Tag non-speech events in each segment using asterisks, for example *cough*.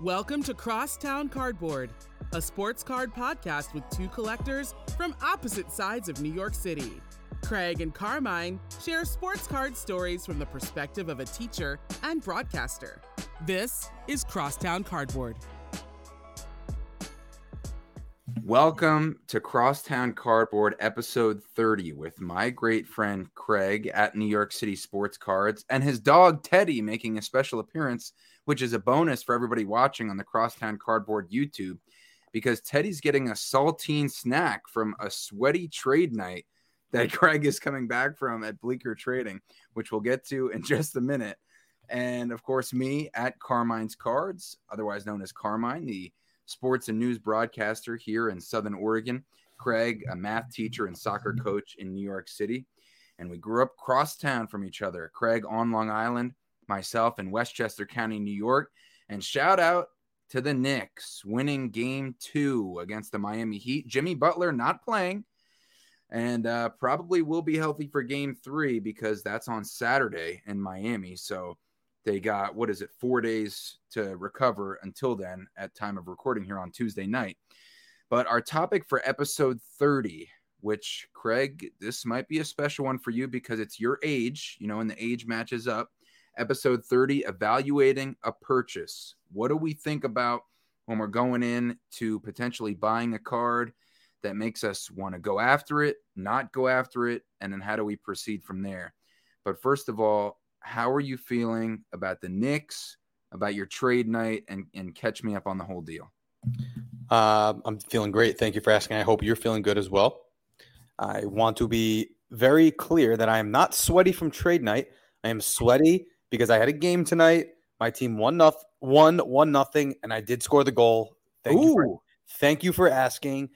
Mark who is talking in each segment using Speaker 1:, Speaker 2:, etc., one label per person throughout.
Speaker 1: Welcome to Crosstown Cardboard, a sports card podcast with two collectors from opposite sides of New York City. Craig and Carmine share sports card stories from the perspective of a teacher and broadcaster. This is Crosstown Cardboard.
Speaker 2: Welcome to Crosstown Cardboard, episode 30, with my great friend Craig at New York City Sports Cards and his dog Teddy making a special appearance, which is a bonus for everybody watching on the Crosstown Cardboard YouTube because Teddy's getting a saltine snack from a sweaty trade night that *laughs* Craig is coming back from at Bleecker Trading, which we'll get to in *laughs* just a minute. And of course, me at Carmine's Cards, otherwise known as Carmine, the sports and news broadcaster here in Southern Oregon. Craig, a math teacher and soccer coach in New York City. And we grew up crosstown from each other. Craig on Long Island, myself in Westchester County, New York. And shout out to the Knicks winning game two against the Miami Heat. Jimmy Butler not playing and uh, probably will be healthy for game three because that's on Saturday in Miami. So they got what is it, four days to recover until then at time of recording here on Tuesday night. But our topic for episode 30, which Craig, this might be a special one for you because it's your age, you know, and the age matches up. Episode 30, evaluating a purchase. What do we think about when we're going in to potentially buying a card that makes us want to go after it, not go after it, and then how do we proceed from there? But first of all, how are you feeling about the Knicks, about your trade night, and, and catch me up on the whole deal?
Speaker 3: Uh, I'm feeling great. Thank you for asking. I hope you're feeling good as well. I want to be very clear that I am not sweaty from trade night. I am sweaty because I had a game tonight. My team won nothing, won one nothing, and I did score the goal. Thank Ooh. you. For, thank you for asking.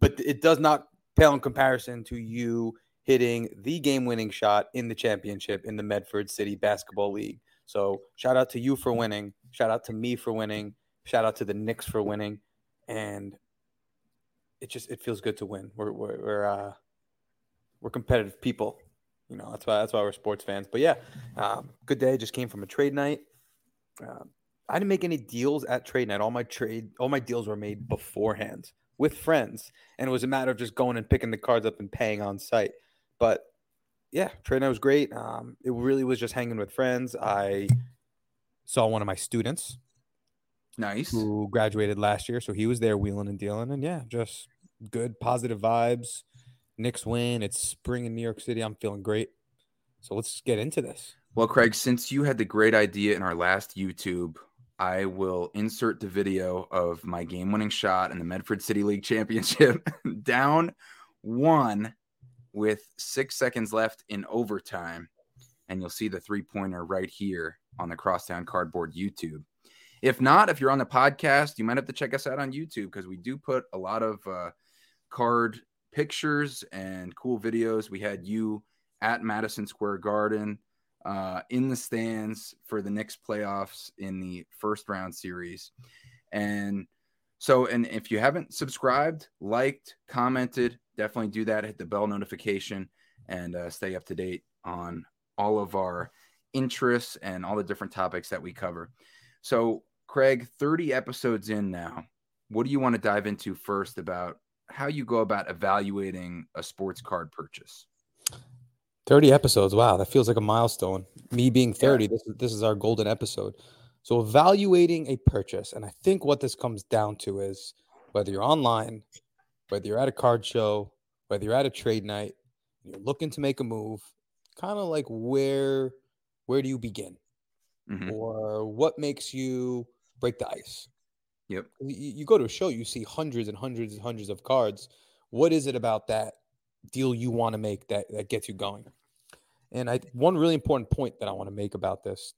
Speaker 3: But it does not pale in comparison to you hitting the game winning shot in the championship in the Medford City Basketball League. So shout out to you for winning. Shout out to me for winning. Shout out to the Knicks for winning. And it just it feels good to win. We're we're we're, uh, we're competitive people. You know that's why that's why we're sports fans. But yeah, um, good day. Just came from a trade night. Uh, I didn't make any deals at trade night. All my trade, all my deals were made beforehand with friends, and it was a matter of just going and picking the cards up and paying on site. But yeah, trade night was great. Um, it really was just hanging with friends. I saw one of my students,
Speaker 2: nice,
Speaker 3: who graduated last year, so he was there wheeling and dealing, and yeah, just good, positive vibes. Knicks win. It's spring in New York City. I'm feeling great. So let's get into this.
Speaker 2: Well, Craig, since you had the great idea in our last YouTube, I will insert the video of my game winning shot in the Medford City League Championship *laughs* down one with six seconds left in overtime. And you'll see the three pointer right here on the Crosstown Cardboard YouTube. If not, if you're on the podcast, you might have to check us out on YouTube because we do put a lot of uh, card pictures and cool videos. We had you at Madison Square Garden uh, in the stands for the Knicks playoffs in the first round series. And so, and if you haven't subscribed, liked, commented, definitely do that. Hit the bell notification and uh, stay up to date on all of our interests and all the different topics that we cover. So, Craig, 30 episodes in now. What do you want to dive into first about how you go about evaluating a sports card purchase?
Speaker 3: 30 episodes. Wow, that feels like a milestone. Me being 30, yeah. this is this is our golden episode. So evaluating a purchase, and I think what this comes down to is whether you're online, whether you're at a card show, whether you're at a trade night, you're looking to make a move, kind of like where where do you begin? Mm-hmm. Or what makes you break the ice?
Speaker 2: Yep.
Speaker 3: You, you go to a show, you see hundreds and hundreds and hundreds of cards. What is it about that deal you want to make that, that gets you going? And I one really important point that I want to make about this,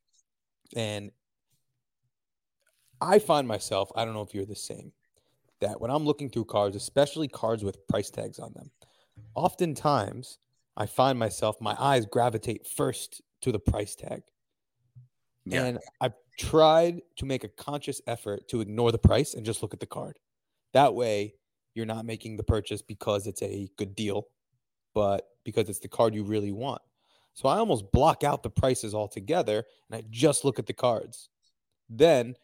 Speaker 3: and I find myself, I don't know if you're the same, that when I'm looking through cards, especially cards with price tags on them, oftentimes I find myself, my eyes gravitate first to the price tag. Yeah. And I've tried to make a conscious effort to ignore the price and just look at the card. That way, you're not making the purchase because it's a good deal, but because it's the card you really want. So I almost block out the prices altogether and I just look at the cards. Then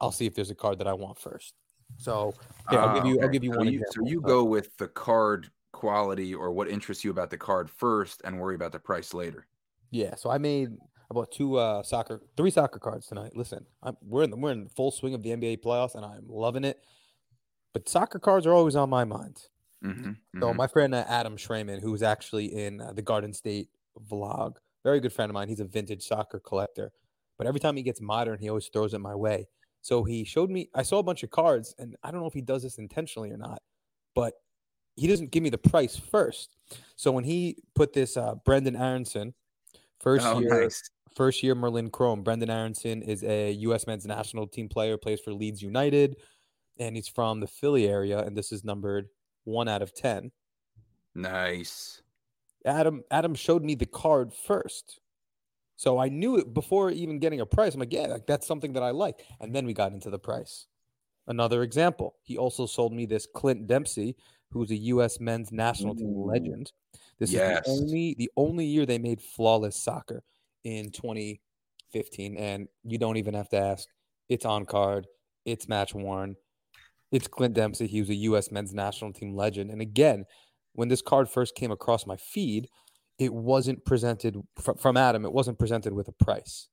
Speaker 3: I'll see if there's a card that I want first. So yeah, I'll give
Speaker 2: Ah,
Speaker 3: you I'll give you
Speaker 2: so
Speaker 3: one
Speaker 2: You, so you go with the card quality or what interests you about the card first, and worry about the price later.
Speaker 3: Yeah, so I made I bought two uh soccer three soccer cards tonight. Listen, I'm, we're in the we're in full swing of the NBA playoffs and I'm loving it. But soccer cards are always on my mind.
Speaker 2: Mm-hmm,
Speaker 3: So my friend uh, Adam Schraman, who's actually in uh, the Garden State vlog, very good friend of mine. He's a vintage soccer collector, but every time he gets modern, he always throws it my way. So he showed me. I saw a bunch of cards, and I don't know if he does this intentionally or not, but he doesn't give me the price first. So when he put this uh, Brenden Aaronson, first
Speaker 2: oh,
Speaker 3: year,
Speaker 2: nice.
Speaker 3: first year Merlin Chrome. Brenden Aaronson is a U.S. men's national team player, plays for Leeds United, and he's from the Philly area. And this is numbered one out of ten.
Speaker 2: Nice.
Speaker 3: Adam Adam showed me the card first. So I knew it before even getting a price. I'm like, yeah, like, that's something that I like. And then we got into the price. Another example, he also sold me this Clint Dempsey, who's a U.S. men's national team
Speaker 2: Ooh.
Speaker 3: legend. This
Speaker 2: Yes.
Speaker 3: is the only the only year they made flawless soccer in 2015, and you don't even have to ask. It's on card. It's match worn. It's Clint Dempsey. He was a U.S. men's national team legend. And again, when this card first came across my feed, it wasn't presented fr- from Adam. It wasn't presented with a price.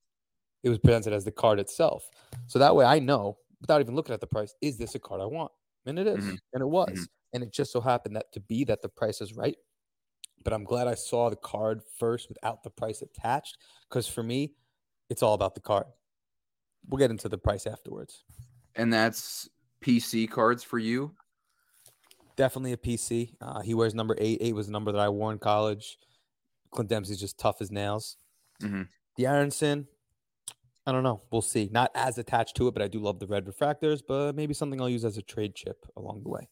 Speaker 3: It was presented as the card itself. So that way I know, without even looking at the price, is this a card I want? And it is.
Speaker 2: Mhm.
Speaker 3: And it was.
Speaker 2: Mhm.
Speaker 3: And it just so happened that to be that the price is right. But I'm glad I saw the card first without the price attached. Because for me, it's all about the card. We'll get into the price afterwards.
Speaker 2: And that's PC cards for you.
Speaker 3: Definitely a PC. Uh, he wears number eight. Eight was the number that I wore in college. Clint Dempsey's just tough as nails.
Speaker 2: Mhm.
Speaker 3: The Aaronson, I don't know. We'll see. Not as attached to it, but I do love the red refractors. But maybe something I'll use as a trade chip along the way.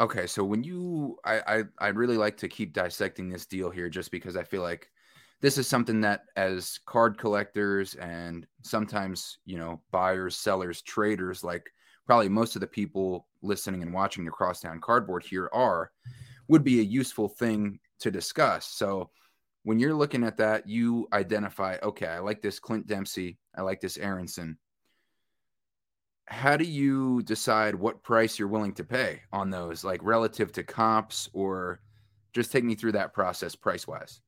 Speaker 2: Okay, so when you, I, I, I really like to keep dissecting this deal here, just because I feel like this is something that, as card collectors and sometimes you know buyers, sellers, traders, like probably most of the people listening and watching the Crosstown Cardboard here are, would be a useful thing to discuss. So when you're looking at that, you identify, okay, I like this Clint Dempsey, I like this Aaronson. How do you decide what price you're willing to pay on those, like relative to comps, or just take me through that process price wise?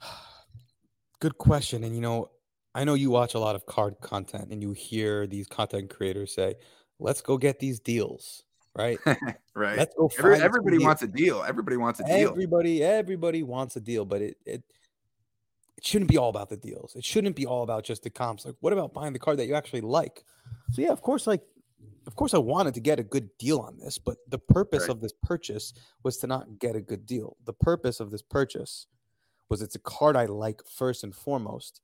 Speaker 2: *sighs*
Speaker 3: Good question. And you know, I know you watch a lot of card content and you hear these content creators say, let's go get these deals, right? *laughs*
Speaker 2: right.
Speaker 3: Let's go
Speaker 2: Every, everybody wants a deal. Everybody wants a deal.
Speaker 3: Everybody, everybody wants a deal, but it, it it shouldn't be all about the deals. It shouldn't be all about just the comps. Like, what about buying the card that you actually like? So yeah, of course, like of course I wanted to get a good deal on this, but the purpose
Speaker 2: Right.
Speaker 3: of this purchase was to not get a good deal. The purpose of this purchase was it's a card I like first and foremost.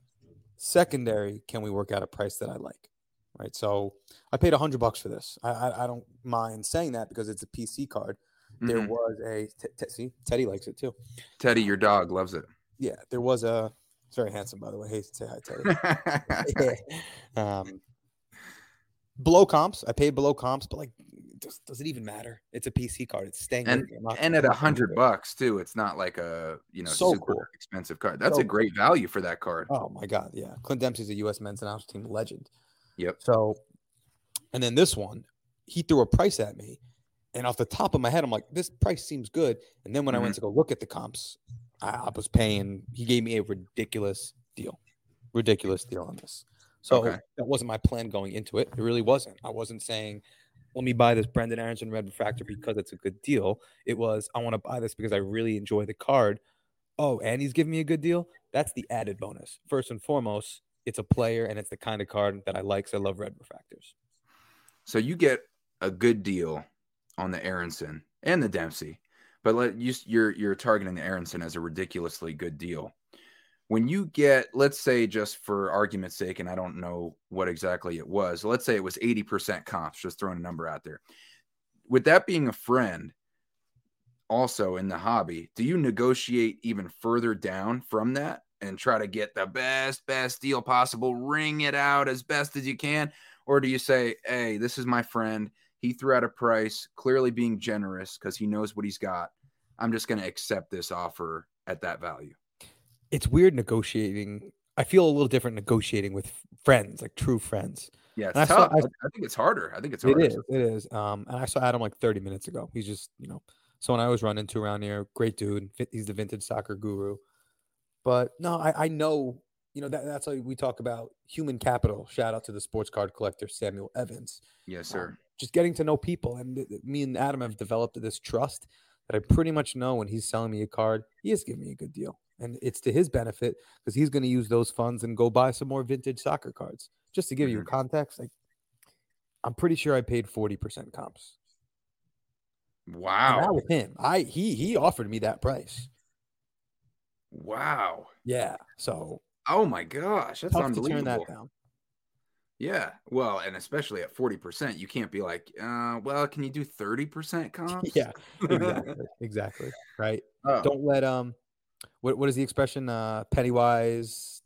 Speaker 3: Secondary, can we work out a price that I like? Right. So I paid a hundred bucks for this. I, I I don't mind saying that because it's a PC card. There
Speaker 2: Mhm.
Speaker 3: was a t- t- see Teddy likes it too.
Speaker 2: Teddy, your dog loves it.
Speaker 3: Yeah, there was a. It's very handsome, by the way. Hey, say hi, Teddy. *laughs* *laughs* um, below comps, I paid below comps, but like, does, does it even matter? It's a PC card. It's staying.
Speaker 2: and
Speaker 3: with me. I'm not-
Speaker 2: and at a hundred bucks too. It's not like a you know
Speaker 3: So
Speaker 2: super
Speaker 3: cool.
Speaker 2: expensive card. That's
Speaker 3: So
Speaker 2: a great value for that card.
Speaker 3: Oh my god, yeah. Clint Dempsey's a U.S. men's national team legend.
Speaker 2: Yep.
Speaker 3: So, and then this one, he threw a price at me, and off the top of my head, I'm like, this price seems good. And then when I
Speaker 2: Mm-hmm.
Speaker 3: went to go look at the comps, I, I was paying. He gave me a ridiculous deal, ridiculous deal on this. So
Speaker 2: Okay.
Speaker 3: that wasn't my plan going into it. It really wasn't. I wasn't saying, let me buy this Brenden Aaronson red refractor because it's a good deal. It was, I want to buy this because I really enjoy the card. Oh, and he's giving me a good deal. That's the added bonus. First and foremost, it's a player and it's the kind of card that I like. So I love red refractors.
Speaker 2: So you get a good deal on the Aaronson and the Dempsey, but let you you're you're targeting the Aaronson as a ridiculously good deal. When you get, let's say, just for argument's sake, and I don't know what exactly it was, let's say it was 80% comps, just throwing a number out there. With that being a friend, also in the hobby, do you negotiate even further down from that and try to get the best, best deal possible, ring it out as best as you can? Or do you say, hey, this is my friend. He threw out a price, clearly being generous because he knows what he's got. I'm just going to accept this offer at that value.
Speaker 3: It's weird negotiating I feel a little different negotiating with friends, like true friends.
Speaker 2: Yeah,
Speaker 3: I saw- I-
Speaker 2: I, think it's harder. I think it's
Speaker 3: It
Speaker 2: harder.
Speaker 3: is. It is. Um, and I saw Adam like 30 minutes ago. He's just, you know, someone I always run into around here. Great dude. He's the vintage soccer guru. But no, I, I know, you know, that, that's how we talk about human capital. Shout out to the sports card collector, Samuel Evans.
Speaker 2: Yes,
Speaker 3: Um,
Speaker 2: sir.
Speaker 3: just getting to know people. And me and Adam have developed this trust that I pretty much know when he's selling me a card, he is giving me a good deal. And it's to his benefit because he's going to use those funds and go buy some more vintage soccer cards. Just to give you
Speaker 2: Mhm.
Speaker 3: context, like I'm pretty sure I paid 40% comps. And
Speaker 2: Wow.
Speaker 3: that was him. I he he offered me that price.
Speaker 2: Wow.
Speaker 3: Yeah. So
Speaker 2: Oh my gosh, that's unbelievable.
Speaker 3: turn that down.
Speaker 2: Yeah. Well, and especially at 40%, you can't be like, uh, well, can you do 30% *laughs* comps?
Speaker 3: Yeah. Exactly. *laughs* exactly. Right.
Speaker 2: Oh,
Speaker 3: Don't let um what what is the expression? Uh Pennywise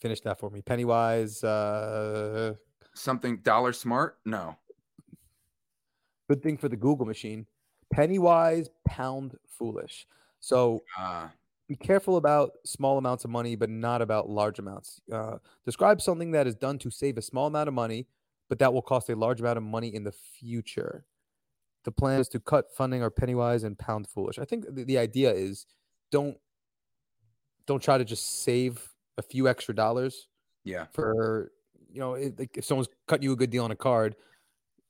Speaker 3: finish that for me. Pennywise uh
Speaker 2: something dollar smart? No.
Speaker 3: good thing for the Google machine. Pennywise pound foolish. So
Speaker 2: Uh,
Speaker 3: be careful about small amounts of money, but not about large amounts. Uh, describe something that is done to save a small amount of money, but that will cost a large amount of money in the future. The plan is to cut funding or pennywise and pound foolish. I think the, the idea is don't don't try to just save a few extra dollars
Speaker 2: yeah.
Speaker 3: for you know if, like, if someone's cut you a good deal on a card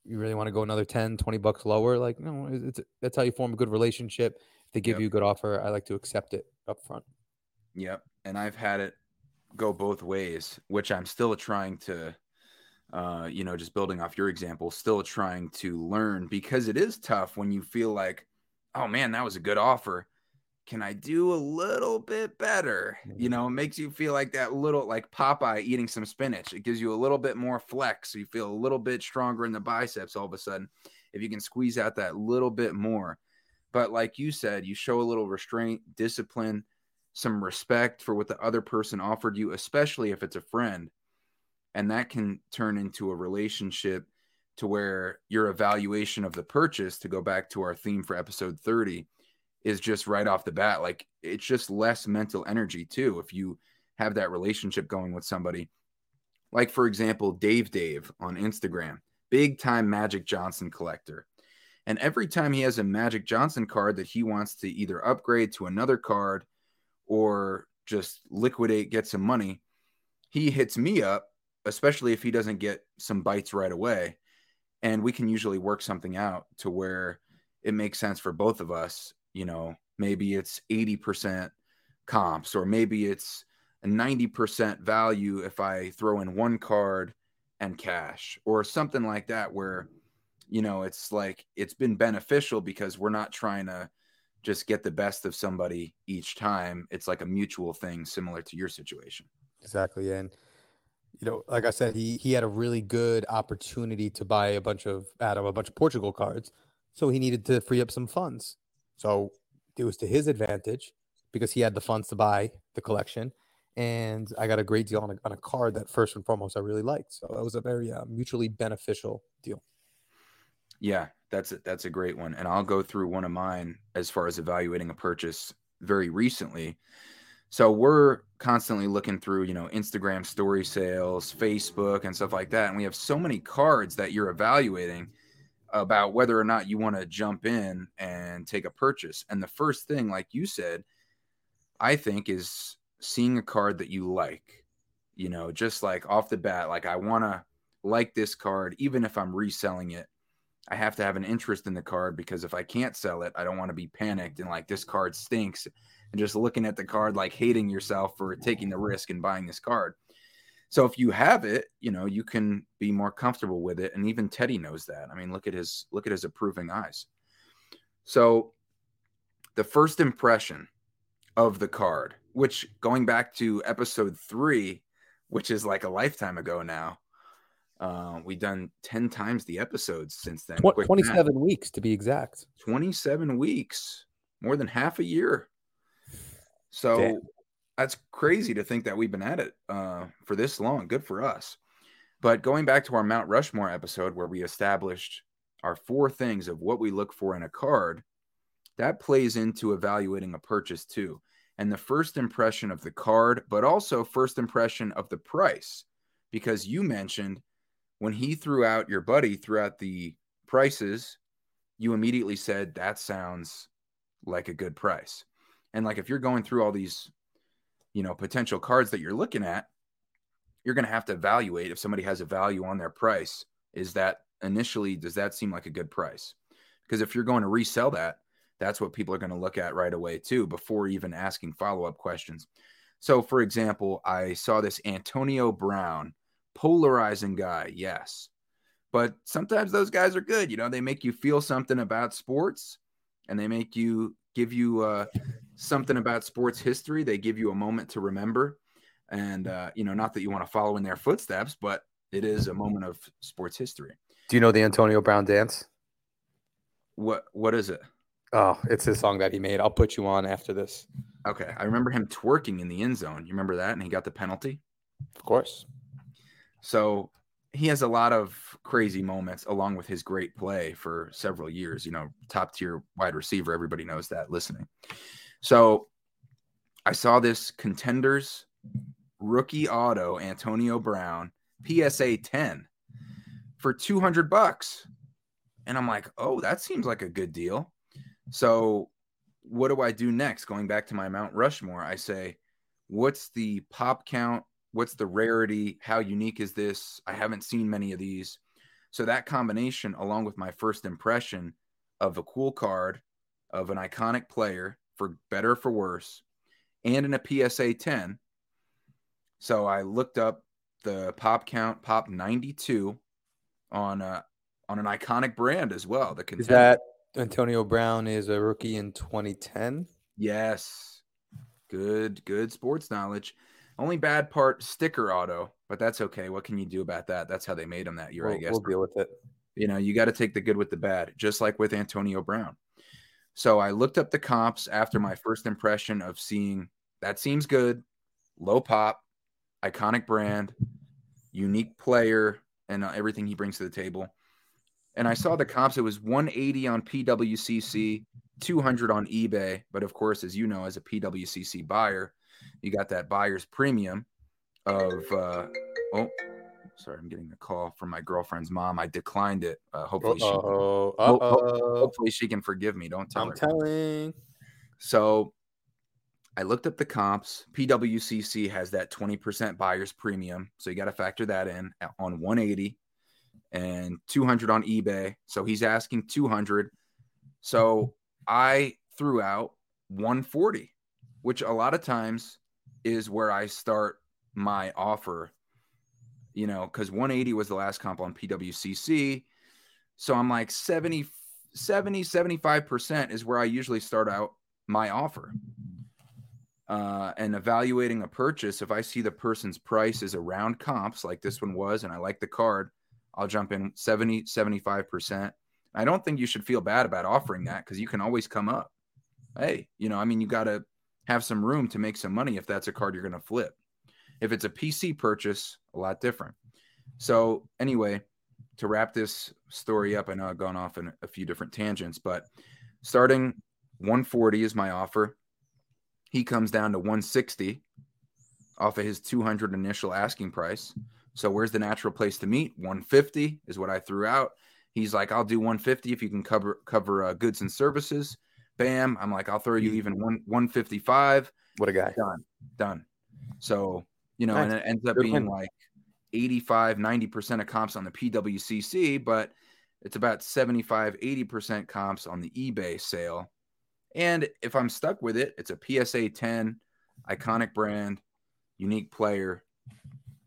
Speaker 3: you really want to go another 10 20 bucks lower like no it's, it's that's how you form a good relationship if they give
Speaker 2: Yep.
Speaker 3: you a good offer i like to accept it up front
Speaker 2: Yep. And I've had it go both ways, which I'm still trying to, uh, you know, just building off your example, still trying to learn because it is tough when you feel like, oh man, that was a good offer. Can I do a little bit better? You
Speaker 3: Mhm.
Speaker 2: know, it makes you feel like that little, like Popeye eating some spinach. It gives you a little bit more flex. So you feel a little bit stronger in the biceps all of a sudden if you can squeeze out that little bit more. But like you said, you show a little restraint, discipline, some respect for what the other person offered you, especially if it's a friend. And that can turn into a relationship to where your evaluation of the purchase, to go back to our theme for episode 30, is just right off the bat. Like it's just less mental energy, too, if you have that relationship going with somebody. Like, for example, Dave Dave on Instagram, big time Magic Johnson collector. And every time he has a Magic Johnson card that he wants to either upgrade to another card or just liquidate, get some money, he hits me up, especially if he doesn't get some bites right away. And we can usually work something out to where it makes sense for both of us. You know, maybe it's 80% comps, or maybe it's a 90% value if I throw in one card and cash, or something like that, where, you know, it's like it's been beneficial because we're not trying to just get the best of somebody each time. It's like a mutual thing, similar to your situation.
Speaker 3: exactly and you know like i said he he had a really good opportunity to buy a bunch of adam a bunch of portugal cards so he needed to free up some funds so it was to his advantage because he had the funds to buy the collection and i got a great deal on a, on a card that first and foremost i really liked so it was a very uh, mutually beneficial deal
Speaker 2: Yeah, that's a, that's a great one, and I'll go through one of mine as far as evaluating a purchase very recently. So we're constantly looking through, you know, Instagram story sales, Facebook, and stuff like that, and we have so many cards that you're evaluating about whether or not you want to jump in and take a purchase. And the first thing, like you said, I think is seeing a card that you like. You know, just like off the bat, like I want to like this card, even if I'm reselling it. I have to have an interest in the card because if I can't sell it, I don't want to be panicked and like this card stinks and just looking at the card like hating yourself for taking the risk and buying this card. So if you have it, you know, you can be more comfortable with it and even Teddy knows that. I mean, look at his look at his approving eyes. So the first impression of the card, which going back to episode 3, which is like a lifetime ago now, uh, we've done 10 times the episodes since then.
Speaker 3: Tw-
Speaker 2: Quick math.
Speaker 3: 27 weeks to be exact
Speaker 2: 27 weeks, more than half a year. So
Speaker 3: Damn.
Speaker 2: that's crazy to think that we've been at it uh, for this long. Good for us. But going back to our Mount Rushmore episode where we established our four things of what we look for in a card, that plays into evaluating a purchase too. and the first impression of the card, but also first impression of the price. Because you mentioned when he threw out your buddy throughout the prices, you immediately said that sounds like a good price. And like if you're going through all these, you know, potential cards that you're looking at, you're going to have to evaluate if somebody has a value on their price. Is that initially, does that seem like a good price? Because if you're going to resell that, that's what people are going to look at right away too before even asking follow-up questions. So for example, I saw this Antonio Brown polarizing guy. Yes. But sometimes those guys are good, you know, they make you feel something about sports and they make you give you uh, something about sports history. They give you a moment to remember. And, uh, you know, not that you want to follow in their footsteps, but it is a moment of sports history.
Speaker 3: Do you know the Antonio Brown dance?
Speaker 2: What What is it?
Speaker 3: Oh, it's his song that he made. I'll put you on after this.
Speaker 2: Okay. I remember him twerking in the end zone. You remember that? And he got the penalty?
Speaker 3: Of course.
Speaker 2: So he has a lot of crazy moments along with his great play for several years. You know, top tier wide receiver. Everybody knows that listening. So I saw this contenders rookie auto, Antonio Brown, PSA 10 for 200 bucks. And I'm like, oh, that seems like a good deal. So, what do I do next? Going back to my Mount Rushmore, I say, what's the pop count? What's the rarity? How unique is this? I haven't seen many of these. So, that combination, along with my first impression of a cool card, of an iconic player, for better for worse, and in a PSA 10. So, I looked up the pop count, pop 92 on a, on an iconic brand as well. The
Speaker 3: is that Antonio Brown is a rookie in 2010.
Speaker 2: Yes. Good, good sports knowledge. Only bad part sticker auto, but that's okay. What can you do about that? That's how they made him that year,
Speaker 3: we'll,
Speaker 2: I guess.
Speaker 3: We'll deal with it.
Speaker 2: You know, you got to take the good with the bad, just like with Antonio Brown. So I looked up the comps after my first impression of seeing that seems good, low pop, iconic brand, unique player, and uh, everything he brings to the table and I saw the comps. It was 180 on PWCC, 200 on eBay. But of course, as you know, as a PWCC buyer, you got that buyer's premium of *laughs* uh, oh, sorry, I'm getting a call from my girlfriend's mom. I declined it. Uh, hopefully, she ho- hopefully she can forgive me. Don't tell
Speaker 3: I'm
Speaker 2: her.
Speaker 3: telling.
Speaker 2: So I looked up the comps. PWCC has that 20% buyer's premium. So you got to factor that in on 180 and 200 on eBay. So he's asking 200. So *laughs* I threw out 140, which a lot of times is where I start my offer, you know, because 180 was the last comp on PWCC. So I'm like 70, 70, 75% is where I usually start out my offer. Uh, and evaluating a purchase, if I see the person's price is around comps like this one was, and I like the card, I'll jump in 70, 75%. I don't think you should feel bad about offering that because you can always come up. Hey, you know, I mean, you got to have some room to make some money if that's a card you're going to flip. If it's a PC purchase, a lot different. So, anyway, to wrap this story up, I know I've gone off in a few different tangents, but starting 140 is my offer. He comes down to 160 off of his 200 initial asking price. So where's the natural place to meet? 150 is what I threw out. He's like, I'll do 150 if you can cover cover uh, goods and services. Bam. I'm like, I'll throw you even one 155.
Speaker 3: What a guy.
Speaker 2: Done. Done. So, you know,
Speaker 3: Nice.
Speaker 2: and it ends up
Speaker 3: Good
Speaker 2: being
Speaker 3: win.
Speaker 2: like 85, 90% of comps on the PWCC, but it's about 75, 80% comps on the eBay sale. And if I'm stuck with it, it's a PSA 10, iconic brand, unique player,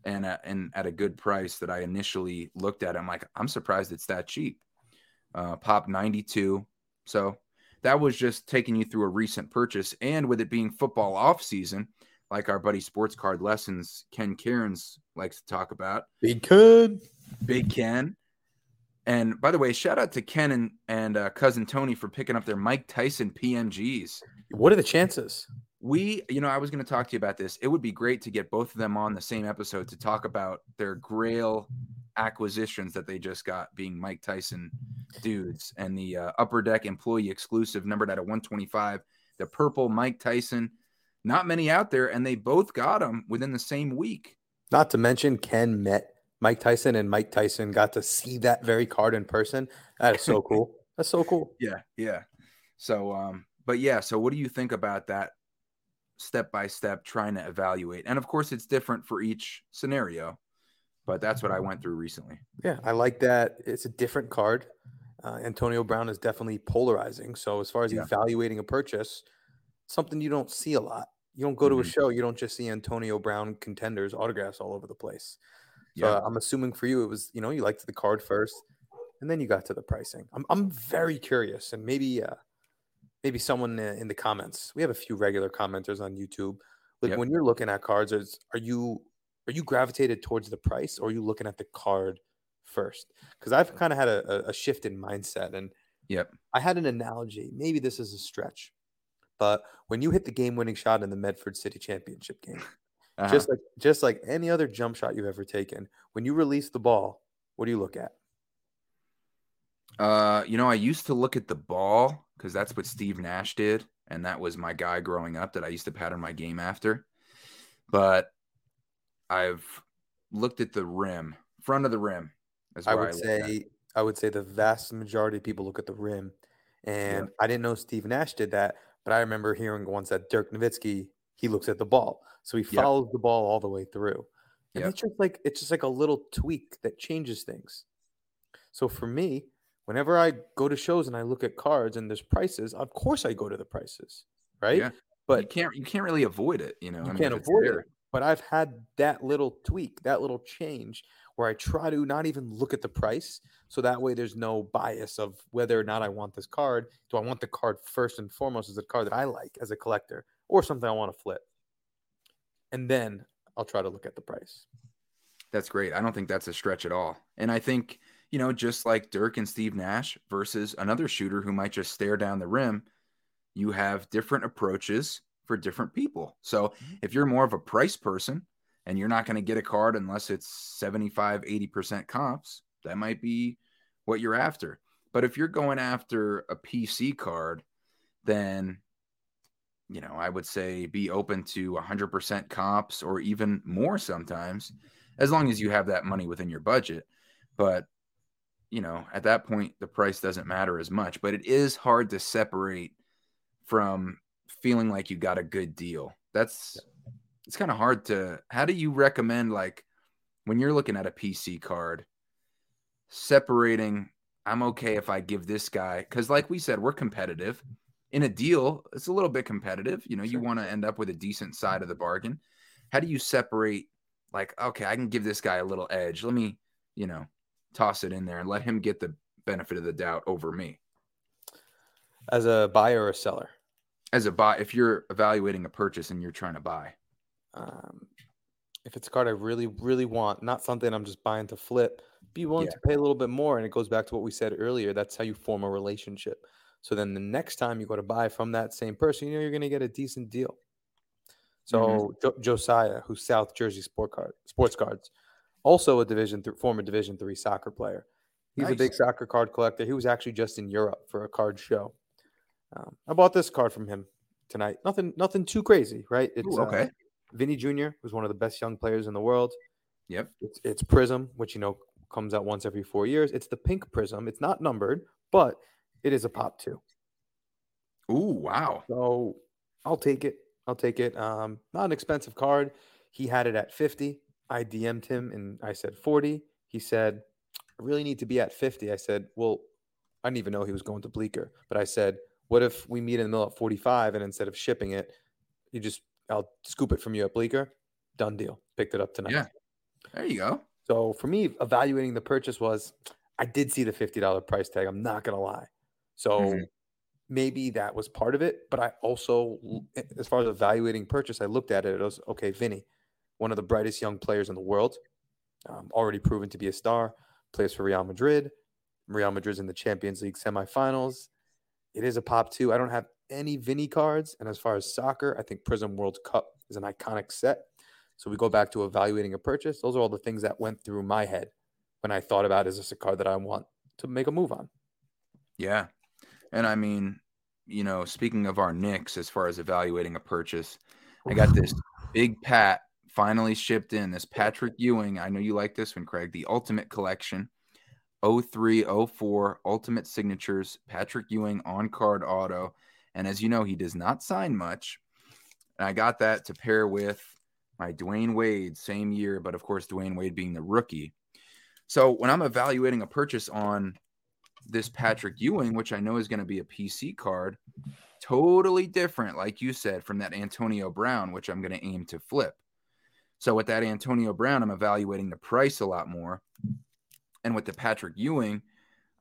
Speaker 2: and, a, and at a good price that I initially looked at. I'm like, I'm surprised it's that cheap. Uh, pop 92. So that was just taking you through a recent purchase. And with it being football off season, like our buddy Sports Card Lessons, Ken Cairns likes to talk about,
Speaker 3: Big kid.
Speaker 2: Big Ken. And by the way, shout out to Ken and, and uh, cousin Tony for picking up their Mike Tyson PMGs.
Speaker 3: What are the chances?
Speaker 2: We, you know, I was going to talk to you about this. It would be great to get both of them on the same episode to talk about their grail acquisitions that they just got, being Mike Tyson dudes and the uh, Upper Deck employee exclusive numbered at a 125, the purple Mike Tyson not many out there, and they both got them within the same week.
Speaker 3: Not to mention, Ken met Mike Tyson, and Mike Tyson got to see that very card in person. That is so *laughs* cool. That's so cool.
Speaker 2: Yeah, yeah. So, um, but yeah. So, what do you think about that? Step by step, trying to evaluate, and of course, it's different for each scenario. But that's what I went through recently.
Speaker 3: Yeah, I like that. It's a different card. Uh, Antonio Brown is definitely polarizing. So, as far as
Speaker 2: Yeah.
Speaker 3: evaluating a purchase, something you don't see a lot. You don't go to a
Speaker 2: Mhm.
Speaker 3: show, you don't just see Antonio Brown contenders autographs all over the place. So
Speaker 2: Yeah.
Speaker 3: I'm assuming for you, it was you know you liked the card first, and then you got to the pricing. I'm I'm very curious, and maybe uh, maybe someone in the comments. We have a few regular commenters on YouTube. Like
Speaker 2: Yep.
Speaker 3: when you're looking at cards, is are you are you gravitated towards the price, or are you looking at the card first? Because I've kind of had a, a- shift in mindset, and
Speaker 2: Yep.
Speaker 3: I had an analogy. Maybe this is a stretch, but when you hit the game-winning shot in the Medford City Championship game,
Speaker 2: Uh-huh.
Speaker 3: just like just like any other jump shot you've ever taken, when you release the ball, what do you look at?
Speaker 2: Uh, you know, I used to look at the ball because that's what Steve Nash did, and that was my guy growing up that I used to pattern my game after. But I've looked at the rim, front of the rim.
Speaker 3: I would
Speaker 2: at.
Speaker 3: say I would say the vast majority of people look at the rim, and I didn't know Steve Nash did that, but I remember hearing once that Dirk Nowitzki he looks at the ball, so he
Speaker 2: Yep.
Speaker 3: follows the ball all the way through, and
Speaker 2: Yep.
Speaker 3: it's just like it's just like a little tweak that changes things. So for me, whenever I go to shows and I look at cards and there's prices, of course I go to the prices, right?
Speaker 2: Yeah. you
Speaker 3: But
Speaker 2: can't you can't really avoid it. You know,
Speaker 3: you
Speaker 2: I mean,
Speaker 3: can't avoid
Speaker 2: there-
Speaker 3: it. But I've had that little tweak, that little change where I try to not even look at the price. So that way there's no bias of whether or not I want this card. Do I want the card first and foremost as a card that I like as a collector or something I want to flip? And then I'll try to look at the price.
Speaker 2: That's great. I don't think that's a stretch at all. And I think, you know, just like Dirk and Steve Nash versus another shooter who might just stare down the rim, you have different approaches for different people. So mm-hmm. if you're more of a price person and you're not going to get a card unless it's 75, 80% comps, that might be what you're after. But if you're going after a PC card, then you know, I would say be open to 100% comps or even more sometimes, as long as you have that money within your budget. But, you know, at that point, the price doesn't matter as much. But it is hard to separate from feeling like you got a good deal. That's, it's kind of hard to, how do you recommend, like, when you're looking at a PC card, separating, I'm okay if I give this guy, because like we said, we're competitive in a deal, it's a little bit competitive. You know, you want to end up with a decent side of the bargain. How do you separate, like, okay, I can give this guy a little edge. Let me, you know, toss it in there and let him get the benefit of the doubt over me.
Speaker 3: As a buyer or a seller,
Speaker 2: As a buy, if you're evaluating a purchase and you're trying to buy,
Speaker 3: um, if it's a card I really, really want, not something I'm just buying to flip, be willing
Speaker 2: Yeah.
Speaker 3: to pay a little bit more. And it goes back to what we said earlier. That's how you form a relationship. So then the next time you go to buy from that same person, you know you're going to get a decent deal. So Jo- Josiah, who's South Jersey Sport Card Sports Cards, also a Division th- former Division three soccer player. He's a big soccer card collector. He was actually just in Europe for a card show. Um, I bought this card from him tonight. Nothing, nothing too crazy, right? It's
Speaker 2: Ooh, okay.
Speaker 3: Uh, Vini Jr., was one of the best young players in the world.
Speaker 2: Yep.
Speaker 3: It's, it's Prism, which you know comes out once every four years. It's the pink Prism. It's not numbered, but it is a pop two.
Speaker 2: Ooh, wow.
Speaker 3: So I'll take it. I'll take it. Um, not an expensive card. He had it at 50. I DM'd him and I said 40. He said, I really need to be at 50. I said, Well, I didn't even know he was going to Bleecker, but I said, What if we meet in the middle at 45 and instead of shipping it, you just, I'll scoop it from you at Bleecker? Done deal. Picked it up tonight.
Speaker 2: Yeah. There you go.
Speaker 3: So for me, evaluating the purchase was I did see the $50 price tag. I'm not going to lie. So
Speaker 2: Mhm.
Speaker 3: maybe that was part of it. But I also, as far as evaluating purchase, I looked at it. It was okay, Vini, one of the brightest young players in the world, um, already proven to be a star, plays for Real Madrid. Real Madrid's in the Champions League semifinals. It is a pop two. I don't have any Vini cards. And as far as soccer, I think Prism World Cup is an iconic set. So we go back to evaluating a purchase. Those are all the things that went through my head when I thought about is this a card that I want to make a move on?
Speaker 2: Yeah. And I mean, you know, speaking of our Knicks, as far as evaluating a purchase, I got this big Pat finally shipped in. This Patrick Ewing. I know you like this one, Craig. The Ultimate Collection. 0304 Ultimate Signatures, Patrick Ewing on card auto. And as you know, he does not sign much. And I got that to pair with my Dwyane Wade, same year, but of course, Dwyane Wade being the rookie. So when I'm evaluating a purchase on this Patrick Ewing, which I know is going to be a PC card, totally different, like you said, from that Antonio Brown, which I'm going to aim to flip. So with that Antonio Brown, I'm evaluating the price a lot more. And with the Patrick Ewing,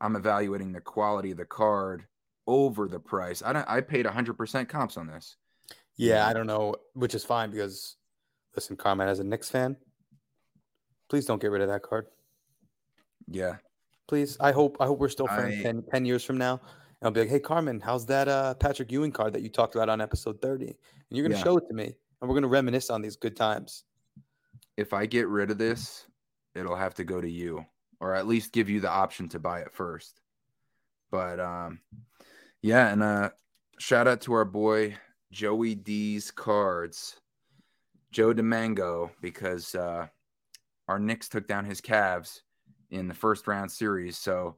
Speaker 2: I'm evaluating the quality of the card over the price. I don't, I paid 100% comps on this.
Speaker 3: Yeah, I don't know, which is fine because listen, Carmine, as a Knicks fan, please don't get rid of that card.
Speaker 2: Yeah.
Speaker 3: Please. I hope I hope we're still friends
Speaker 2: I-
Speaker 3: 10, 10 years from now. And I'll be like, hey Carmine, how's that uh Patrick Ewing card that you talked about on episode 30? And you're gonna
Speaker 2: Yeah.
Speaker 3: show it to me. And we're gonna reminisce on these good times.
Speaker 2: If I get rid of this, it'll have to go to you or at least give you the option to buy it first. But um yeah, and uh shout out to our boy Joey D's cards. Joe DeMango because uh our Knicks took down his Cavs in the first round series. So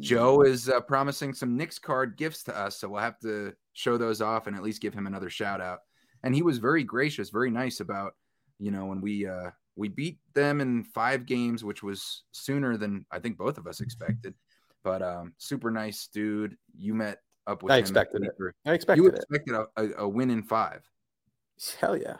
Speaker 2: Joe is uh, promising some Knicks card gifts to us, so we'll have to show those off and at least give him another shout out. And he was very gracious, very nice about, you know, when we uh we beat them in five games, which was sooner than I think both of us *laughs* expected. But um, super nice dude. You met up with
Speaker 3: I expected it. I expected
Speaker 2: You
Speaker 3: it.
Speaker 2: expected a, a, a win in five.
Speaker 3: Hell yeah.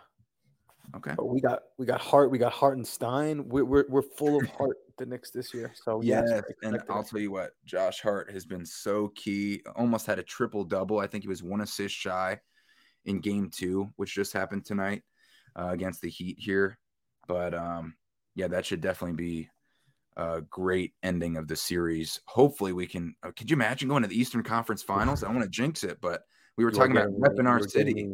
Speaker 2: Okay.
Speaker 3: But we got we got Hart, we got Hartenstein. We're we're, we're full of heart *laughs* the Knicks this year. So yes,
Speaker 2: Yes, and I'll tell you what, Josh Hart has been so key. Almost had a triple double. I think he was one assist shy in game two, which just happened tonight uh, against the Heat here. But um, yeah, that should definitely be a great ending of the series. Hopefully, we can. Uh, could you imagine going to the Eastern Conference Finals? I don't want to jinx it, but we were
Speaker 3: You are
Speaker 2: talking about repping our
Speaker 3: getting
Speaker 2: city.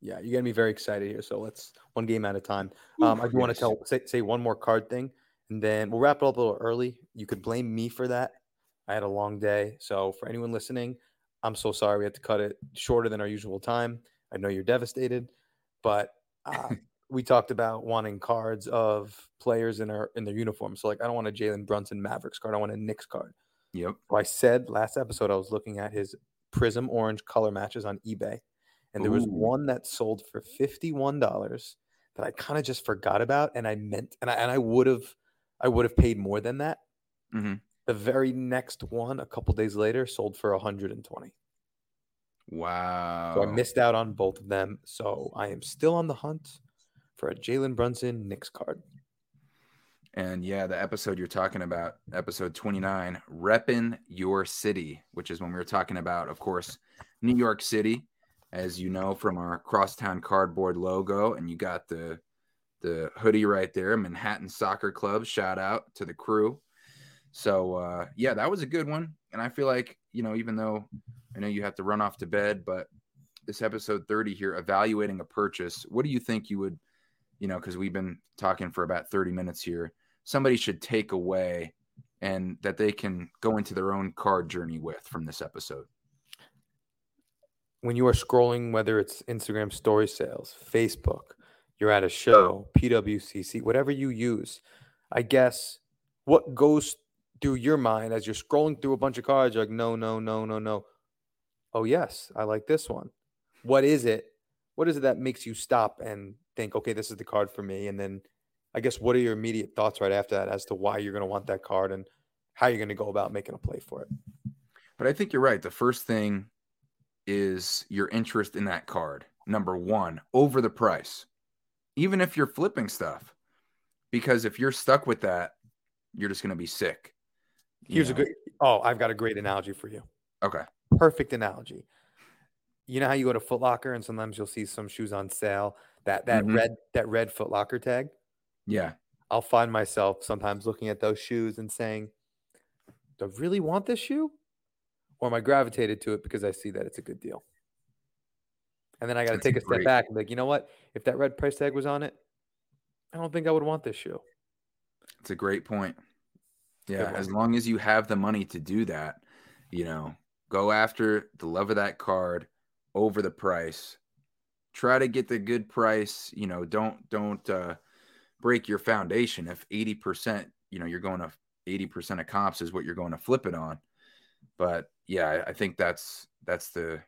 Speaker 3: yeah, you're gonna be very excited here. So let's one game at a time. Um, I do want to tell say, say one more card thing, and then we'll wrap it up a little early. You could blame me for that. I had a long day, so for anyone listening, I'm so sorry we had to cut it shorter than our usual time. I know you're devastated, but uh, *laughs* we talked about wanting cards of players in our in their uniforms. So like, I don't want a Jalen Brunson Mavericks card. I want a Knicks card.
Speaker 2: Yep.
Speaker 3: So I said last episode I was looking at his Prism Orange color matches on eBay, and there was one that sold for fifty one dollars that I kind of just forgot about, and I meant, and I and I would have, I would have paid more than that.
Speaker 2: Mhm.
Speaker 3: The very next one, a couple days later, sold for hundred and twenty.
Speaker 2: Wow.
Speaker 3: So I missed out on both of them. So I am still on the hunt for a Jalen Brunson Knicks card.
Speaker 2: And yeah, the episode you're talking about, episode 29, Reppin' Your City, which is when we were talking about, of course, New York City, as you know from our crosstown cardboard logo. And you got the the hoodie right there, Manhattan Soccer Club. Shout out to the crew. So uh yeah, that was a good one. And I feel like, you know, even though I know you have to run off to bed, but this episode 30 here, evaluating a purchase, what do you think you would, you know, because we've been talking for about 30 minutes here somebody should take away and that they can go into their own card journey with from this episode.
Speaker 3: when you are scrolling, whether it's Instagram story sales, Facebook, you're at a show, PWCC, whatever you use, I guess what goes through your mind as you're scrolling through a bunch of cards, you're like, no, no, no, no, no. Oh, yes, I like this one. What is it? What is it that makes you stop and think, okay, this is the card for me? And then I guess what are your immediate thoughts right after that as to why you're going to want that card and how you're going to go about making a play for it?
Speaker 2: But I think you're right. The first thing is your interest in that card. Number one, over the price, even if you're flipping stuff, because if you're stuck with that, you're just going to be sick.
Speaker 3: Here's
Speaker 2: know?
Speaker 3: a good, oh, I've got a great analogy for you.
Speaker 2: Okay.
Speaker 3: perfect analogy. You know how you go to Foot Locker and sometimes you'll see some shoes on sale. That that
Speaker 2: Mhm.
Speaker 3: red that red Foot Locker tag.
Speaker 2: Yeah.
Speaker 3: I'll find myself sometimes looking at those shoes and saying, "Do I really want this shoe?" Or am I gravitated to it because I see that it's a good deal? And then I got to
Speaker 2: a
Speaker 3: take a step back and be like, you know what? If that red price tag was on it, I don't think I would want this shoe.
Speaker 2: It's a great point. Yeah. As long as you have the money to do that, you know, go after the love of that card over the price. Try to get the good price. You know, don't don't uh, break your foundation. If eighty percent, you know, you're going to eighty percent of comps is what you're going to flip it on. But yeah, I think that's that's the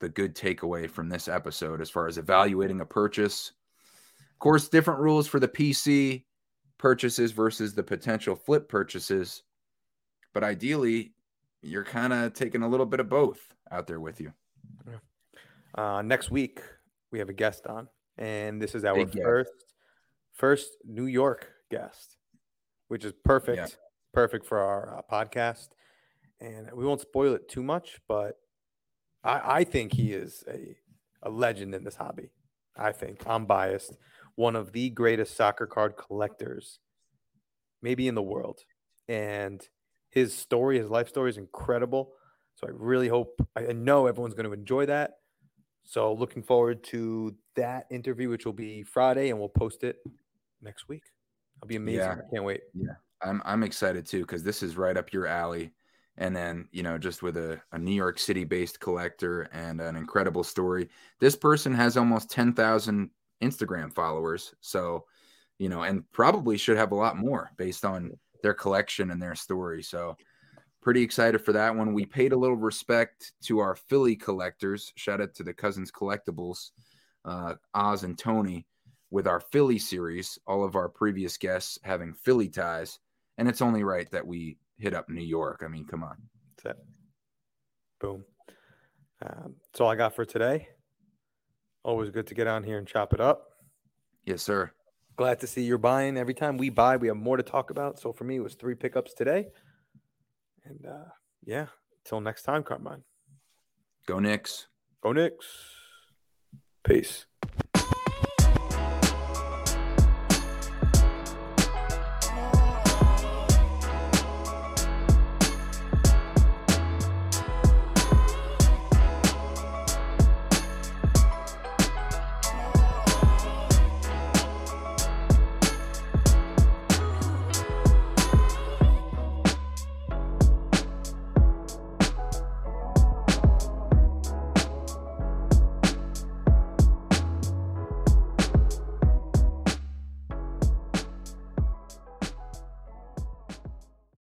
Speaker 2: the good takeaway from this episode as far as evaluating a purchase. Of course, different rules for the PC purchases versus the potential flip purchases. But ideally, you're kind of taking a little bit of both out there with you.
Speaker 3: Uh, next week, we have a guest on, and this is our first first New York guest, which is perfect, yeah. perfect for our uh, podcast. And we won't spoil it too much, but I, I think he is a, a legend in this hobby. I think I'm biased. One of the greatest soccer card collectors, maybe in the world. And his story, his life story is incredible. So I really hope, I know everyone's going to enjoy that. So looking forward to that interview, which will be Friday, and we'll post it next week. I'll be amazing. Yeah. I can't wait.
Speaker 2: Yeah, I'm I'm excited too because this is right up your alley and then you know just with a, a new york city based collector and an incredible story this person has almost 10000 instagram followers so you know and probably should have a lot more based on their collection and their story so pretty excited for that one we paid a little respect to our philly collectors shout out to the cousins collectibles uh, oz and tony with our philly series all of our previous guests having philly ties and it's only right that we hit up New York. I mean, come on.
Speaker 3: That's it. Boom. Um, that's all I got for today. Always good to get on here and chop it up.
Speaker 2: Yes, sir.
Speaker 3: Glad to see you're buying. Every time we buy, we have more to talk about. So for me, it was three pickups today. And uh, yeah, until next time, Carmine.
Speaker 2: Go Knicks.
Speaker 3: Go Knicks. Peace.